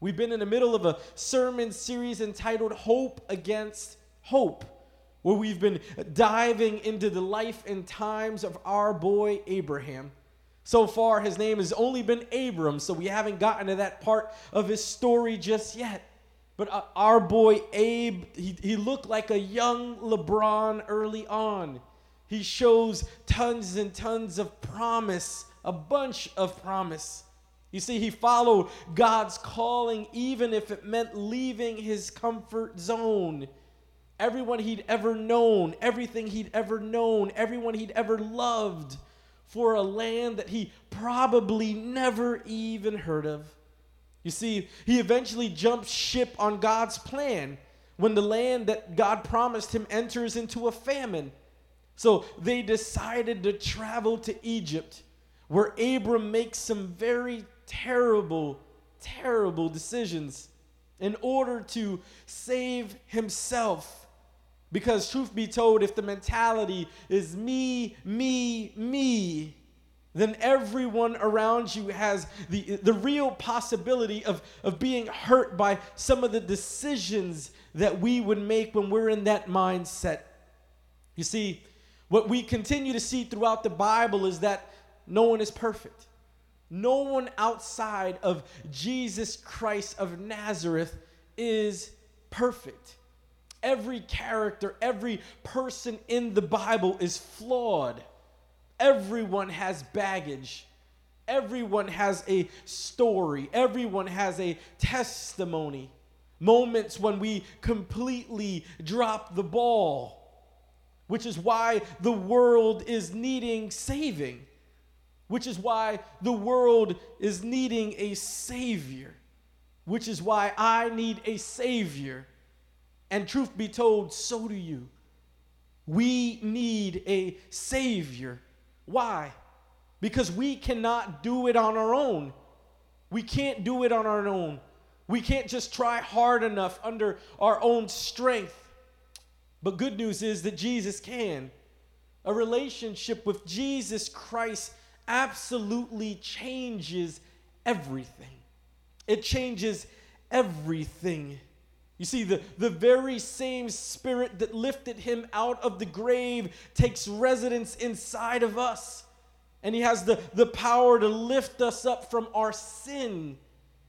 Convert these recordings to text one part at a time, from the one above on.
We've been in the middle of a sermon series entitled Hope Against Hope, where we've been diving into the life and times of our boy Abraham. So far, his name has only been Abram, so we haven't gotten to that part of his story just yet. But uh, our boy Abe, he, he looked like a young LeBron early on. He shows tons and tons of promise, a bunch of promise. You see, he followed God's calling, even if it meant leaving his comfort zone. Everyone he'd ever known, everything he'd ever known, everyone he'd ever loved for a land that he probably never even heard of. You see, he eventually jumps ship on God's plan when the land that God promised him enters into a famine. So they decided to travel to Egypt, where Abram makes some very terrible, terrible decisions in order to save himself. Because, truth be told, if the mentality is me, me, me, then everyone around you has the, the real possibility of, of being hurt by some of the decisions that we would make when we're in that mindset. You see, what we continue to see throughout the Bible is that no one is perfect. No one outside of Jesus Christ of Nazareth is perfect. Every character, every person in the Bible is flawed. Everyone has baggage. Everyone has a story. Everyone has a testimony. Moments when we completely drop the ball, which is why the world is needing saving, which is why the world is needing a savior, which is why I need a savior. And truth be told, so do you. We need a savior. Why? Because we cannot do it on our own. We can't do it on our own. We can't just try hard enough under our own strength. But good news is that Jesus can. A relationship with Jesus Christ absolutely changes everything. It changes everything. You see, the, the very same spirit that lifted him out of the grave takes residence inside of us. And he has the, the power to lift us up from our sin.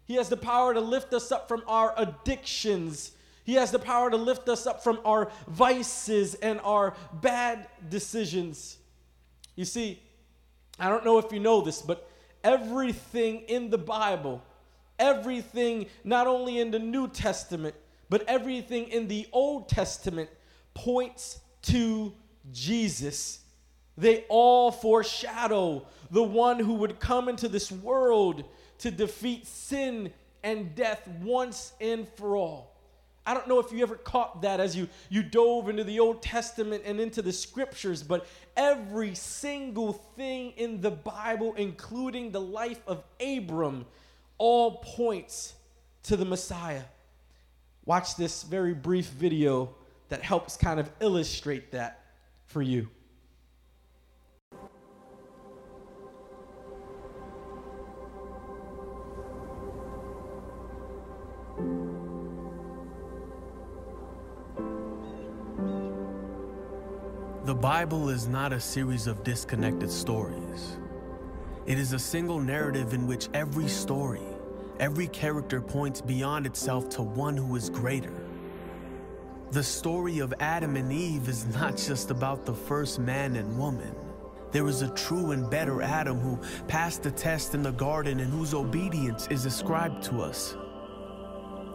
He has the power to lift us up from our addictions. He has the power to lift us up from our vices and our bad decisions. You see, I don't know if you know this, but everything in the Bible, everything not only in the New Testament, but everything in the Old Testament points to Jesus. They all foreshadow the one who would come into this world to defeat sin and death once and for all. I don't know if you ever caught that as you, you dove into the Old Testament and into the scriptures, but every single thing in the Bible, including the life of Abram, all points to the Messiah. Watch this very brief video that helps kind of illustrate that for you. Bible is not a series of disconnected stories. It is a single narrative in which every story, Every character points beyond itself to one who is greater. The story of Adam and Eve is not just about the first man and woman. There is a true and better Adam who passed the test in the garden and whose obedience is ascribed to us.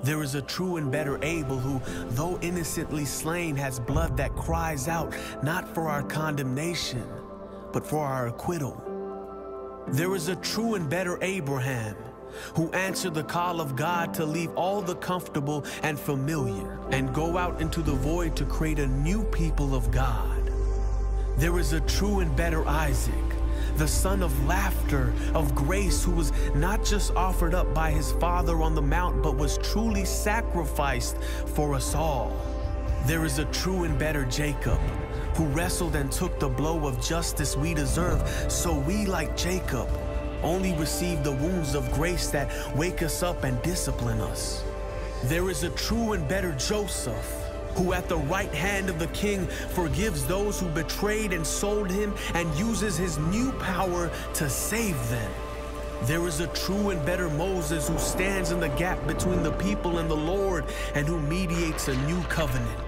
There is a true and better Abel who, though innocently slain, has blood that cries out not for our condemnation, but for our acquittal. There is a true and better Abraham who answered the call of God to leave all the comfortable and familiar and go out into the void to create a new people of God. There is a true and better Isaac, the son of laughter, of grace, who was not just offered up by his father on the mount, but was truly sacrificed for us all. There is a true and better Jacob, who wrestled and took the blow of justice we deserve, so we, like Jacob, only receive the wounds of grace that wake us up and discipline us. There is a true and better Joseph who at the right hand of the king forgives those who betrayed and sold him and uses his new power to save them. There is a true and better Moses who stands in the gap between the people and the Lord and who mediates a new covenant.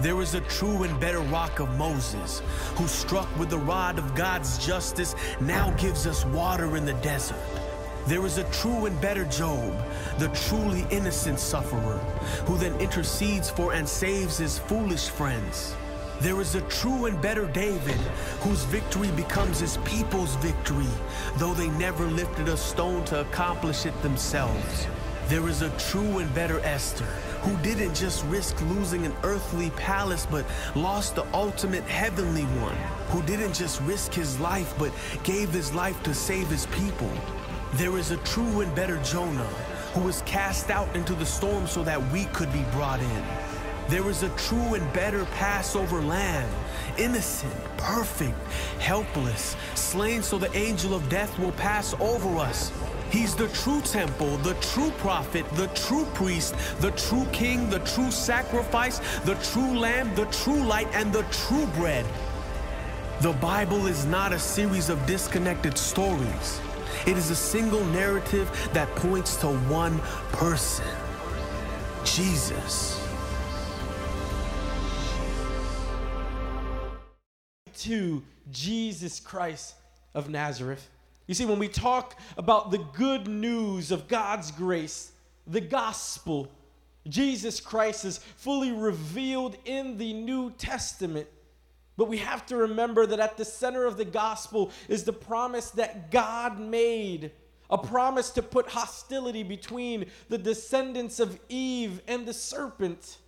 There is a true and better rock of Moses who struck with the rod of God's justice now gives us water in the desert. There is a true and better Job, the truly innocent sufferer, who then intercedes for and saves his foolish friends. There is a true and better David, whose victory becomes his people's victory, though they never lifted a stone to accomplish it themselves. There is a true and better Esther, who didn't just risk losing an earthly palace, but lost the ultimate heavenly one, who didn't just risk his life, but gave his life to save his people. There is a true and better Jonah, who was cast out into the storm so that we could be brought in. There is a true and better Passover lamb, innocent, perfect, helpless, slain so the angel of death will pass over us. He's the true temple, the true prophet, the true priest, the true king, the true sacrifice, the true lamb, the true light, and the true bread. The Bible is not a series of disconnected stories. It is a single narrative that points to one person Jesus. To Jesus Christ of Nazareth. You see, when we talk about the good news of God's grace, the gospel, Jesus Christ is fully revealed in the New Testament. But we have to remember that at the center of the gospel is the promise that God made a promise to put hostility between the descendants of Eve and the serpent,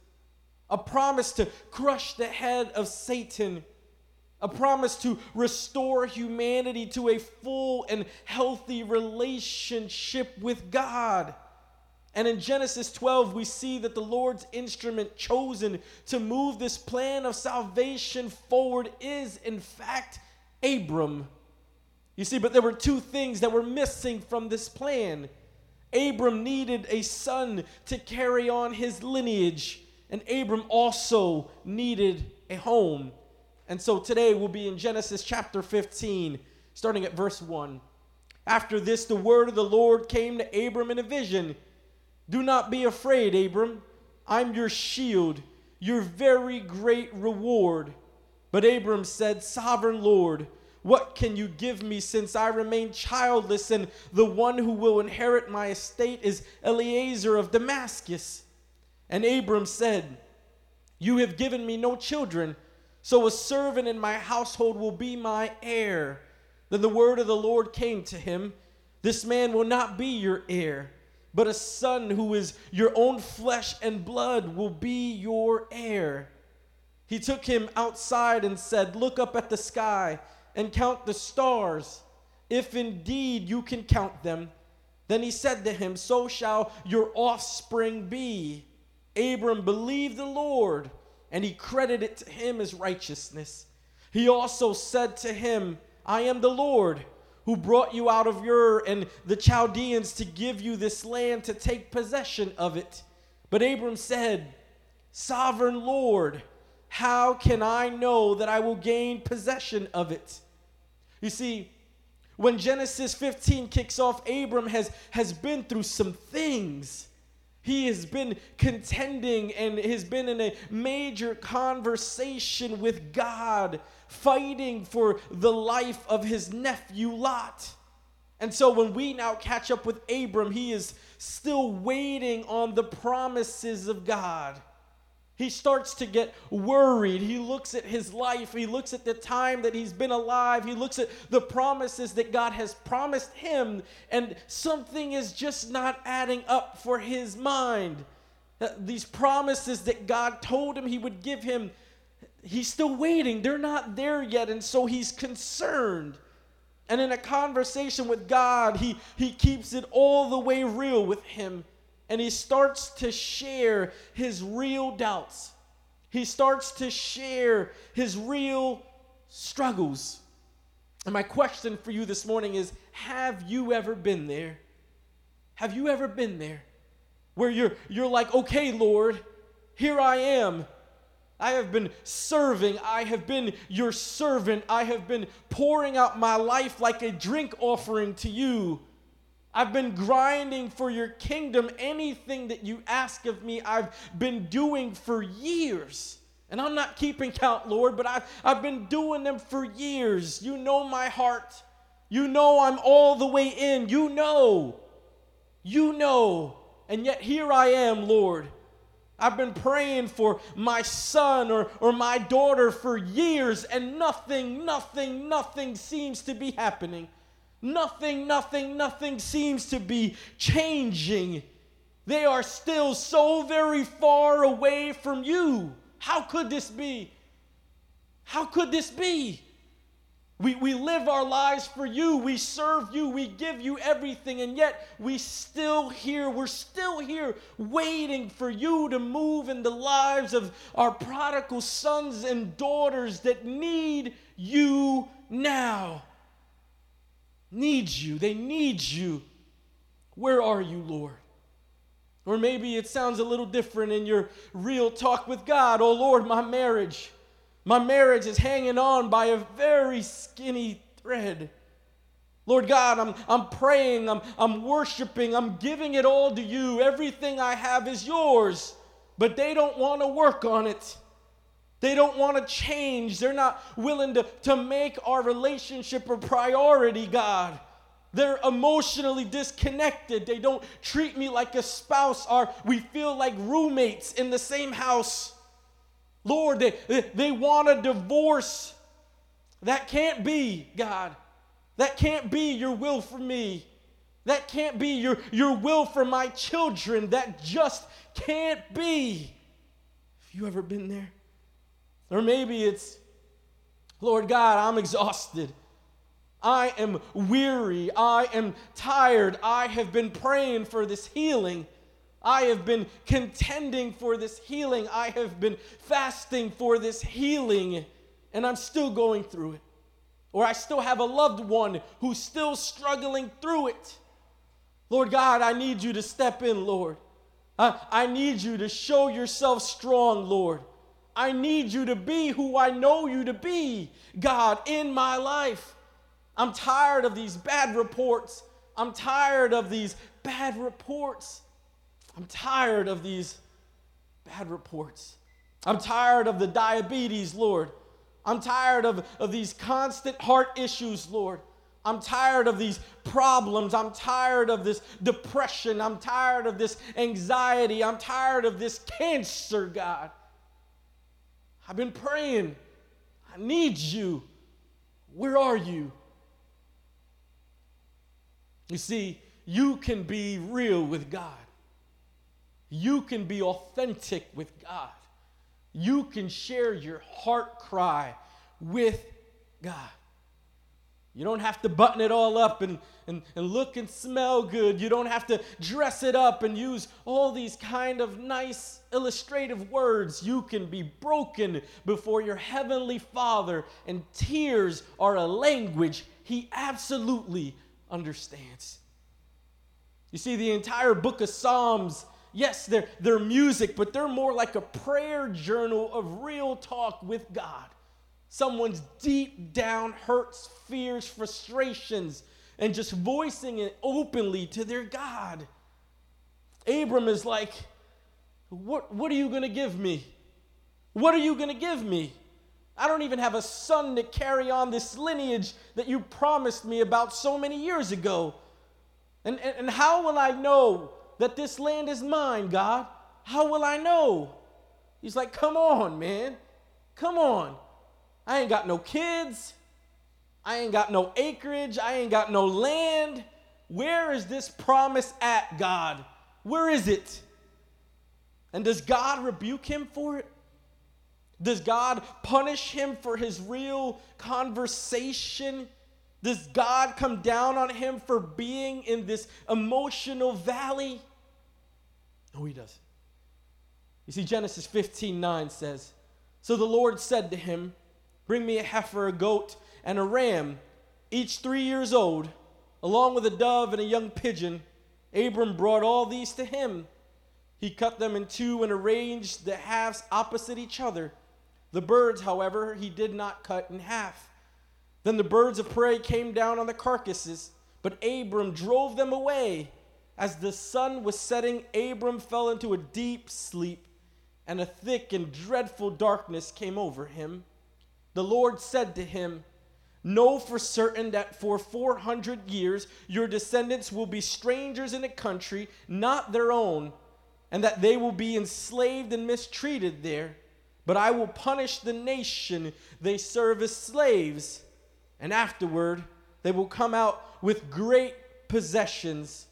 a promise to crush the head of Satan, a promise to restore humanity to a full and healthy relationship with God. And in Genesis 12, we see that the Lord's instrument chosen to move this plan of salvation forward is, in fact, Abram. You see, but there were two things that were missing from this plan. Abram needed a son to carry on his lineage, and Abram also needed a home. And so today we'll be in Genesis chapter 15, starting at verse 1. After this, the word of the Lord came to Abram in a vision. Do not be afraid, Abram. I'm your shield, your very great reward. But Abram said, Sovereign Lord, what can you give me since I remain childless, and the one who will inherit my estate is Eliezer of Damascus? And Abram said, You have given me no children, so a servant in my household will be my heir. Then the word of the Lord came to him This man will not be your heir but a son who is your own flesh and blood will be your heir. He took him outside and said, Look up at the sky and count the stars, if indeed you can count them. Then he said to him, So shall your offspring be. Abram believed the Lord, and he credited it to him as righteousness. He also said to him, I am the Lord who brought you out of Ur and the Chaldeans to give you this land to take possession of it. But Abram said, Sovereign Lord, how can I know that I will gain possession of it? You see, when Genesis 15 kicks off, Abram has, has been through some things. He has been contending and has been in a major conversation with God fighting for the life of his nephew Lot. And so when we now catch up with Abram, he is still waiting on the promises of God. He starts to get worried. He looks at his life. He looks at the time that he's been alive. He looks at the promises that God has promised him, and something is just not adding up for his mind. Uh, these promises that God told him he would give him he's still waiting. They're not there yet. And so he's concerned. And in a conversation with God, he, he keeps it all the way real with him. And he starts to share his real doubts. He starts to share his real struggles. And my question for you this morning is Have you ever been there? Have you ever been there where you're, you're like, okay, Lord, here I am. I have been serving. I have been your servant. I have been pouring out my life like a drink offering to you. I've been grinding for your kingdom. Anything that you ask of me, I've been doing for years. And I'm not keeping count, Lord, but I've, I've been doing them for years. You know my heart. You know I'm all the way in. You know. You know. And yet here I am, Lord. I've been praying for my son or, or my daughter for years, and nothing, nothing, nothing seems to be happening. Nothing, nothing, nothing seems to be changing. They are still so very far away from you. How could this be? How could this be? We, we live our lives for you. We serve you. We give you everything. And yet we still here. We're still here waiting for you to move in the lives of our prodigal sons and daughters that need you now. Need you. They need you. Where are you, Lord? Or maybe it sounds a little different in your real talk with God. Oh, Lord, my marriage. My marriage is hanging on by a very skinny thread. Lord God, I'm, I'm praying, I'm, I'm worshiping, I'm giving it all to you. Everything I have is yours, but they don't want to work on it. They don't want to change. They're not willing to, to make our relationship a priority, God. They're emotionally disconnected. They don't treat me like a spouse, or we feel like roommates in the same house. Lord, they, they, want a divorce. That can't be, God. That can't be your will for me. That can't be your, your will for my children. That just can't be. Have you ever been there? Or maybe it's, Lord God, I'm exhausted. I am weary. I am tired. I have been praying for this healing. I have been contending for this healing. I have been fasting for this healing, and I'm still going through it. Or I still have a loved one who's still struggling through it. Lord God, I need you to step in, Lord. I, I need you to show yourself strong, Lord. I need you to be who I know you to be, God, in my life. I'm tired of these bad reports. I'm tired of these bad reports. I'm tired of these bad reports. I'm tired of the diabetes, Lord. I'm tired of, of these constant heart issues, Lord. I'm tired of these problems. I'm tired of this depression. I'm tired of this anxiety. I'm tired of this cancer, God. I've been praying. I need you. Where are you? You see, you can be real with God. You can be authentic with God. You can share your heart cry with God. You don't have to button it all up and, and, and look and smell good. You don't have to dress it up and use all these kind of nice illustrative words. You can be broken before your heavenly Father, and tears are a language He absolutely understands. You see, the entire book of Psalms yes, they're, they're music, but they're more like a prayer journal of real talk with God. Someone's deep down hurts, fears, frustrations, and just voicing it openly to their God. Abram is like, What, what are you going to give me? What are you going to give me? I don't even have a son to carry on this lineage that you promised me about so many years ago. And, and, and how will I know that this land is mine, God? How will I know? He's like, Come on, man. Come on. I ain't got no kids. I ain't got no acreage. I ain't got no land. Where is this promise at, God? Where is it? And does God rebuke him for it? Does God punish him for his real conversation? Does God come down on him for being in this emotional valley? No, he doesn't. You see, Genesis 15 9 says, So the Lord said to him, Bring me a heifer, a goat, and a ram, each three years old, along with a dove and a young pigeon, Abram brought all these to him. He cut them in two and arranged the halves opposite each other. The birds, however, he did not cut in half. Then the birds of prey came down on the carcasses, but Abram drove them away. As the sun was setting, Abram fell into a deep sleep, and a thick and dreadful darkness came over him. The Lord said to him, Know for certain that for 400 years your descendants will be strangers in a country not their own, and that they will be enslaved and mistreated there. But I will punish the nation they serve as slaves, and afterward they will come out with great possessions.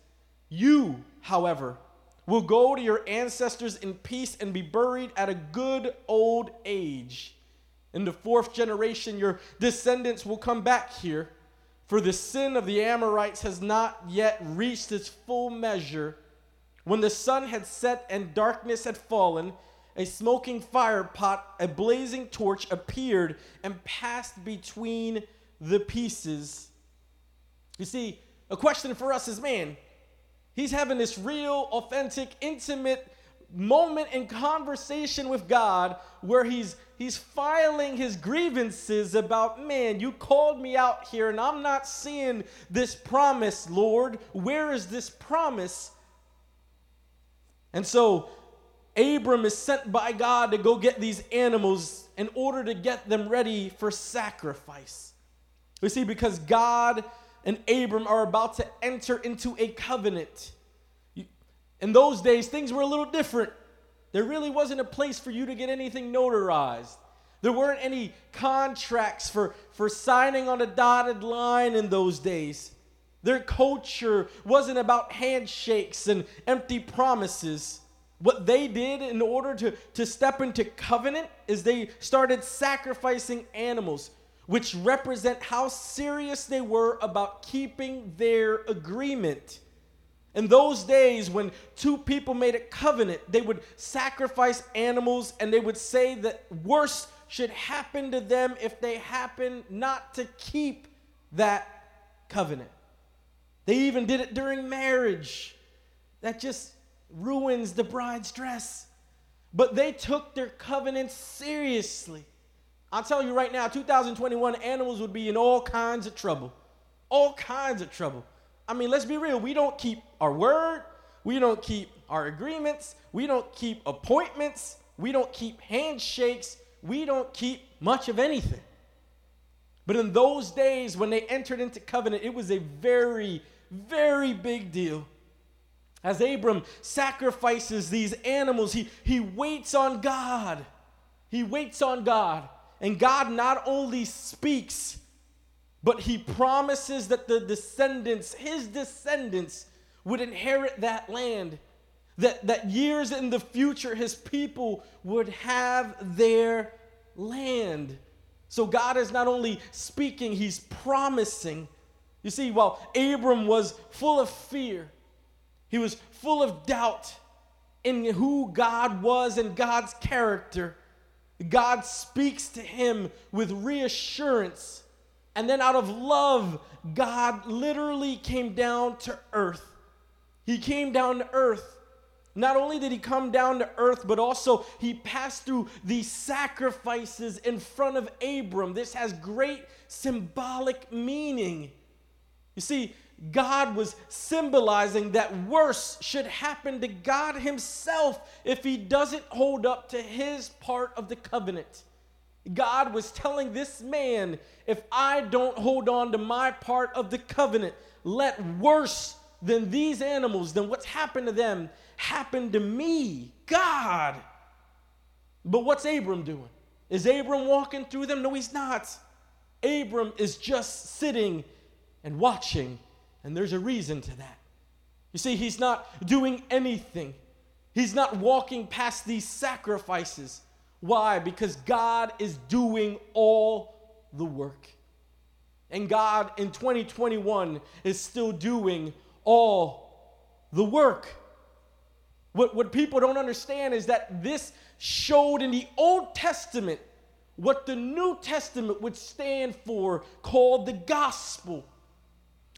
You, however, will go to your ancestors in peace and be buried at a good old age. In the fourth generation, your descendants will come back here, for the sin of the Amorites has not yet reached its full measure. When the sun had set and darkness had fallen, a smoking fire pot, a blazing torch appeared and passed between the pieces. You see, a question for us is man, he's having this real, authentic, intimate moment in conversation with God where he's he's filing his grievances about man you called me out here and I'm not seeing this promise Lord. Where is this promise? And so Abram is sent by God to go get these animals in order to get them ready for sacrifice. We see because God and Abram are about to enter into a covenant in those days, things were a little different. There really wasn't a place for you to get anything notarized. There weren't any contracts for, for signing on a dotted line in those days. Their culture wasn't about handshakes and empty promises. What they did in order to, to step into covenant is they started sacrificing animals, which represent how serious they were about keeping their agreement. In those days, when two people made a covenant, they would sacrifice animals and they would say that worse should happen to them if they happen not to keep that covenant. They even did it during marriage. That just ruins the bride's dress. But they took their covenant seriously. I'll tell you right now, 2021, animals would be in all kinds of trouble. All kinds of trouble. I mean, let's be real. We don't keep our word. We don't keep our agreements. We don't keep appointments. We don't keep handshakes. We don't keep much of anything. But in those days, when they entered into covenant, it was a very, very big deal. As Abram sacrifices these animals, he, he waits on God. He waits on God. And God not only speaks, but he promises that the descendants, his descendants, would inherit that land. That, that years in the future, his people would have their land. So God is not only speaking, he's promising. You see, while Abram was full of fear, he was full of doubt in who God was and God's character. God speaks to him with reassurance and then, out of love, God literally came down to earth. He came down to earth. Not only did he come down to earth, but also he passed through these sacrifices in front of Abram. This has great symbolic meaning. You see, God was symbolizing that worse should happen to God Himself if He doesn't hold up to His part of the covenant. God was telling this man, if I don't hold on to my part of the covenant, let worse than these animals, than what's happened to them, happened to me, God. But what's Abram doing? Is Abram walking through them? No, he's not. Abram is just sitting and watching, and there's a reason to that. You see, he's not doing anything, he's not walking past these sacrifices. Why? Because God is doing all the work. And God in 2021 is still doing all the work. What, what people don't understand is that this showed in the Old Testament what the New Testament would stand for, called the gospel.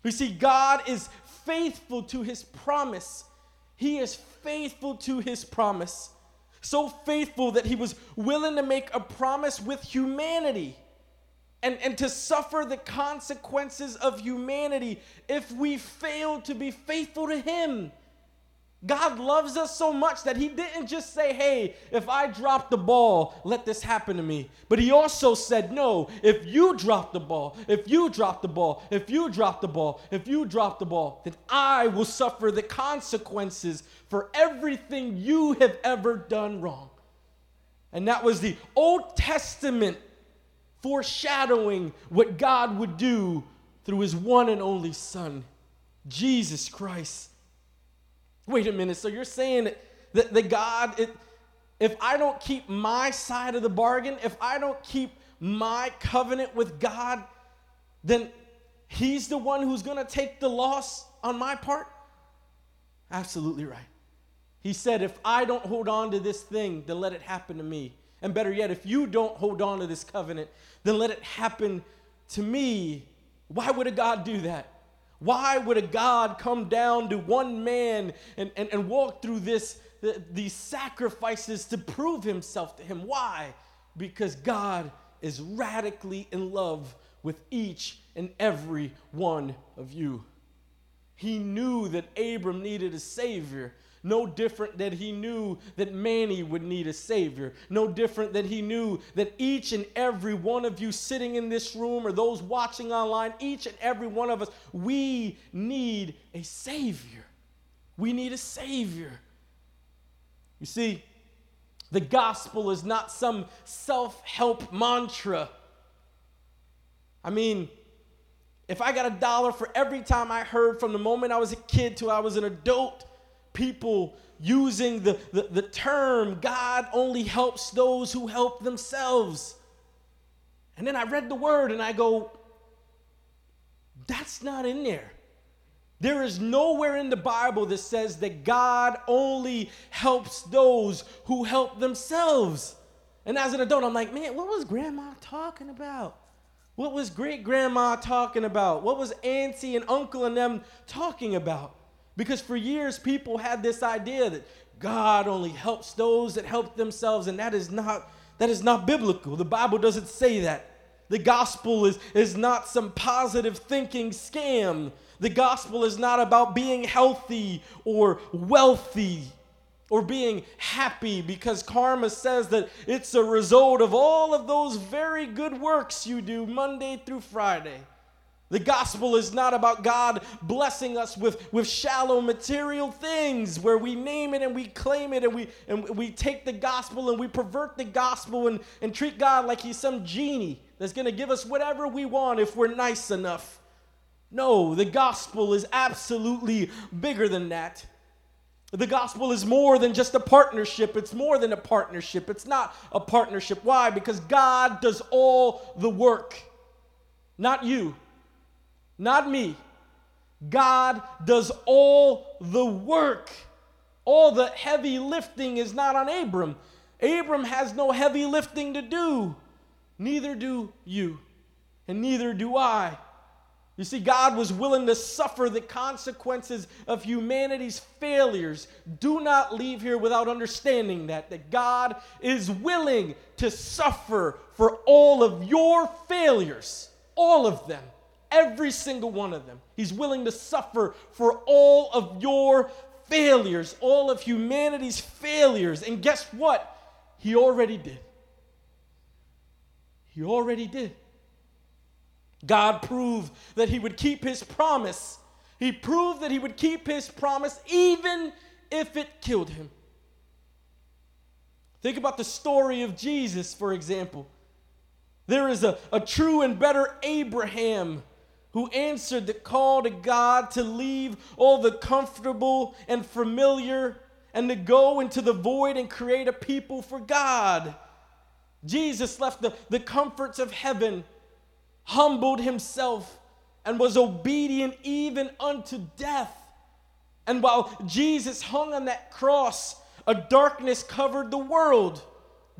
You see, God is faithful to his promise. He is faithful to his promise. So faithful that he was willing to make a promise with humanity and, and to suffer the consequences of humanity if we fail to be faithful to him. God loves us so much that He didn't just say, hey, if I drop the ball, let this happen to me. But He also said, no, if you drop the ball, if you drop the ball, if you drop the ball, if you drop the ball, then I will suffer the consequences for everything you have ever done wrong. And that was the Old Testament foreshadowing what God would do through His one and only Son, Jesus Christ. Wait a minute. So you're saying that, that God, it, if I don't keep my side of the bargain, if I don't keep my covenant with God, then He's the one who's going to take the loss on my part? Absolutely right. He said, if I don't hold on to this thing, then let it happen to me. And better yet, if you don't hold on to this covenant, then let it happen to me. Why would a God do that? Why would a God come down to one man and, and, and walk through this, the, these sacrifices to prove himself to him? Why? Because God is radically in love with each and every one of you. He knew that Abram needed a savior. No different that he knew that Manny would need a Savior. No different that he knew that each and every one of you sitting in this room or those watching online, each and every one of us, we need a Savior. We need a Savior. You see, the gospel is not some self help mantra. I mean, if I got a dollar for every time I heard from the moment I was a kid till I was an adult, people using the, the, the term God only helps those who help themselves. And then I read the word and I go, that's not in there. There is nowhere in the Bible that says that God only helps those who help themselves. And as an adult, I'm like, man, what was grandma talking about? What was great grandma talking about? What was auntie and uncle and them talking about? Because for years, people had this idea that God only helps those that help themselves, and that is not, that is not biblical. The Bible doesn't say that. The gospel is, is not some positive thinking scam. The gospel is not about being healthy or wealthy or being happy because karma says that it's a result of all of those very good works you do Monday through Friday. The gospel is not about God blessing us with, with shallow material things where we name it and we claim it and we, and we take the gospel and we pervert the gospel and, and treat God like he's some genie that's going to give us whatever we want if we're nice enough. No, the gospel is absolutely bigger than that. The gospel is more than just a partnership. It's more than a partnership. It's not a partnership. Why? Because God does all the work, not you not me. God does all the work. All the heavy lifting is not on Abram. Abram has no heavy lifting to do. Neither do you, and neither do I. You see, God was willing to suffer the consequences of humanity's failures. Do not leave here without understanding that, that God is willing to suffer for all of your failures, all of them. Every single one of them. He's willing to suffer for all of your failures, all of humanity's failures. And guess what? He already did. He already did. God proved that he would keep his promise. He proved that he would keep his promise even if it killed him. Think about the story of Jesus, for example. There is a, a true and better Abraham who answered the call to God to leave all the comfortable and familiar and to go into the void and create a people for God. Jesus left the, the comforts of heaven, humbled himself, and was obedient even unto death. And while Jesus hung on that cross, a darkness covered the world.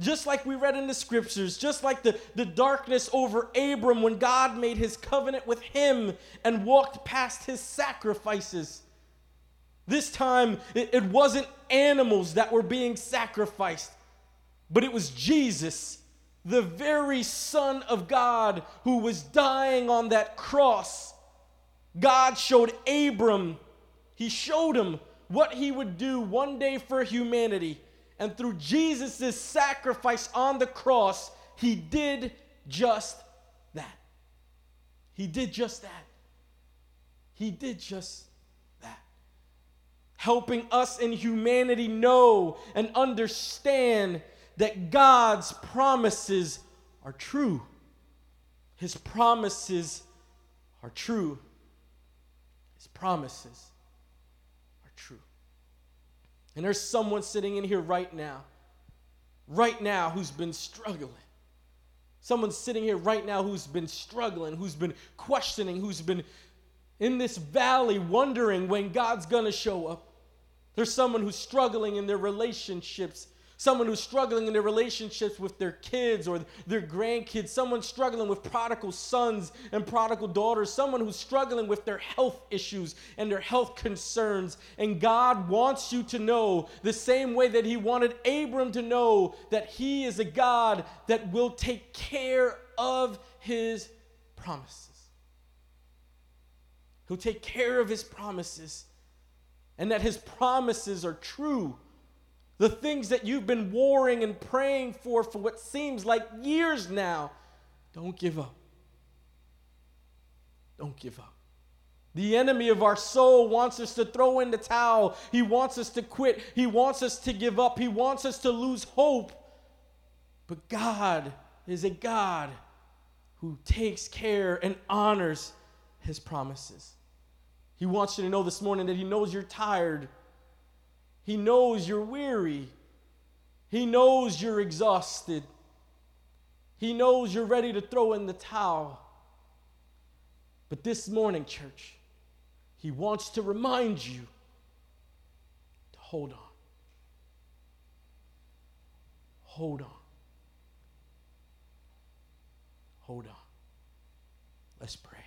Just like we read in the scriptures, just like the, the darkness over Abram when God made his covenant with him and walked past his sacrifices. This time, it, it wasn't animals that were being sacrificed, but it was Jesus, the very Son of God, who was dying on that cross. God showed Abram, he showed him what he would do one day for humanity. And through Jesus' sacrifice on the cross, he did just that. He did just that. He did just that. Helping us in humanity know and understand that God's promises are true. His promises are true. His promises and there's someone sitting in here right now, right now, who's been struggling. Someone sitting here right now who's been struggling, who's been questioning, who's been in this valley wondering when God's gonna show up. There's someone who's struggling in their relationships, someone who's struggling in their relationships with their kids or their grandkids, someone struggling with prodigal sons and prodigal daughters, someone who's struggling with their health issues and their health concerns. And God wants you to know the same way that He wanted Abram to know that He is a God that will take care of His promises. He'll take care of His promises and that His promises are true the things that you've been warring and praying for for what seems like years now, don't give up. Don't give up. The enemy of our soul wants us to throw in the towel. He wants us to quit. He wants us to give up. He wants us to lose hope. But God is a God who takes care and honors his promises. He wants you to know this morning that he knows you're tired. He knows you're weary. He knows you're exhausted. He knows you're ready to throw in the towel. But this morning, church, He wants to remind you to hold on. Hold on. Hold on. Let's pray.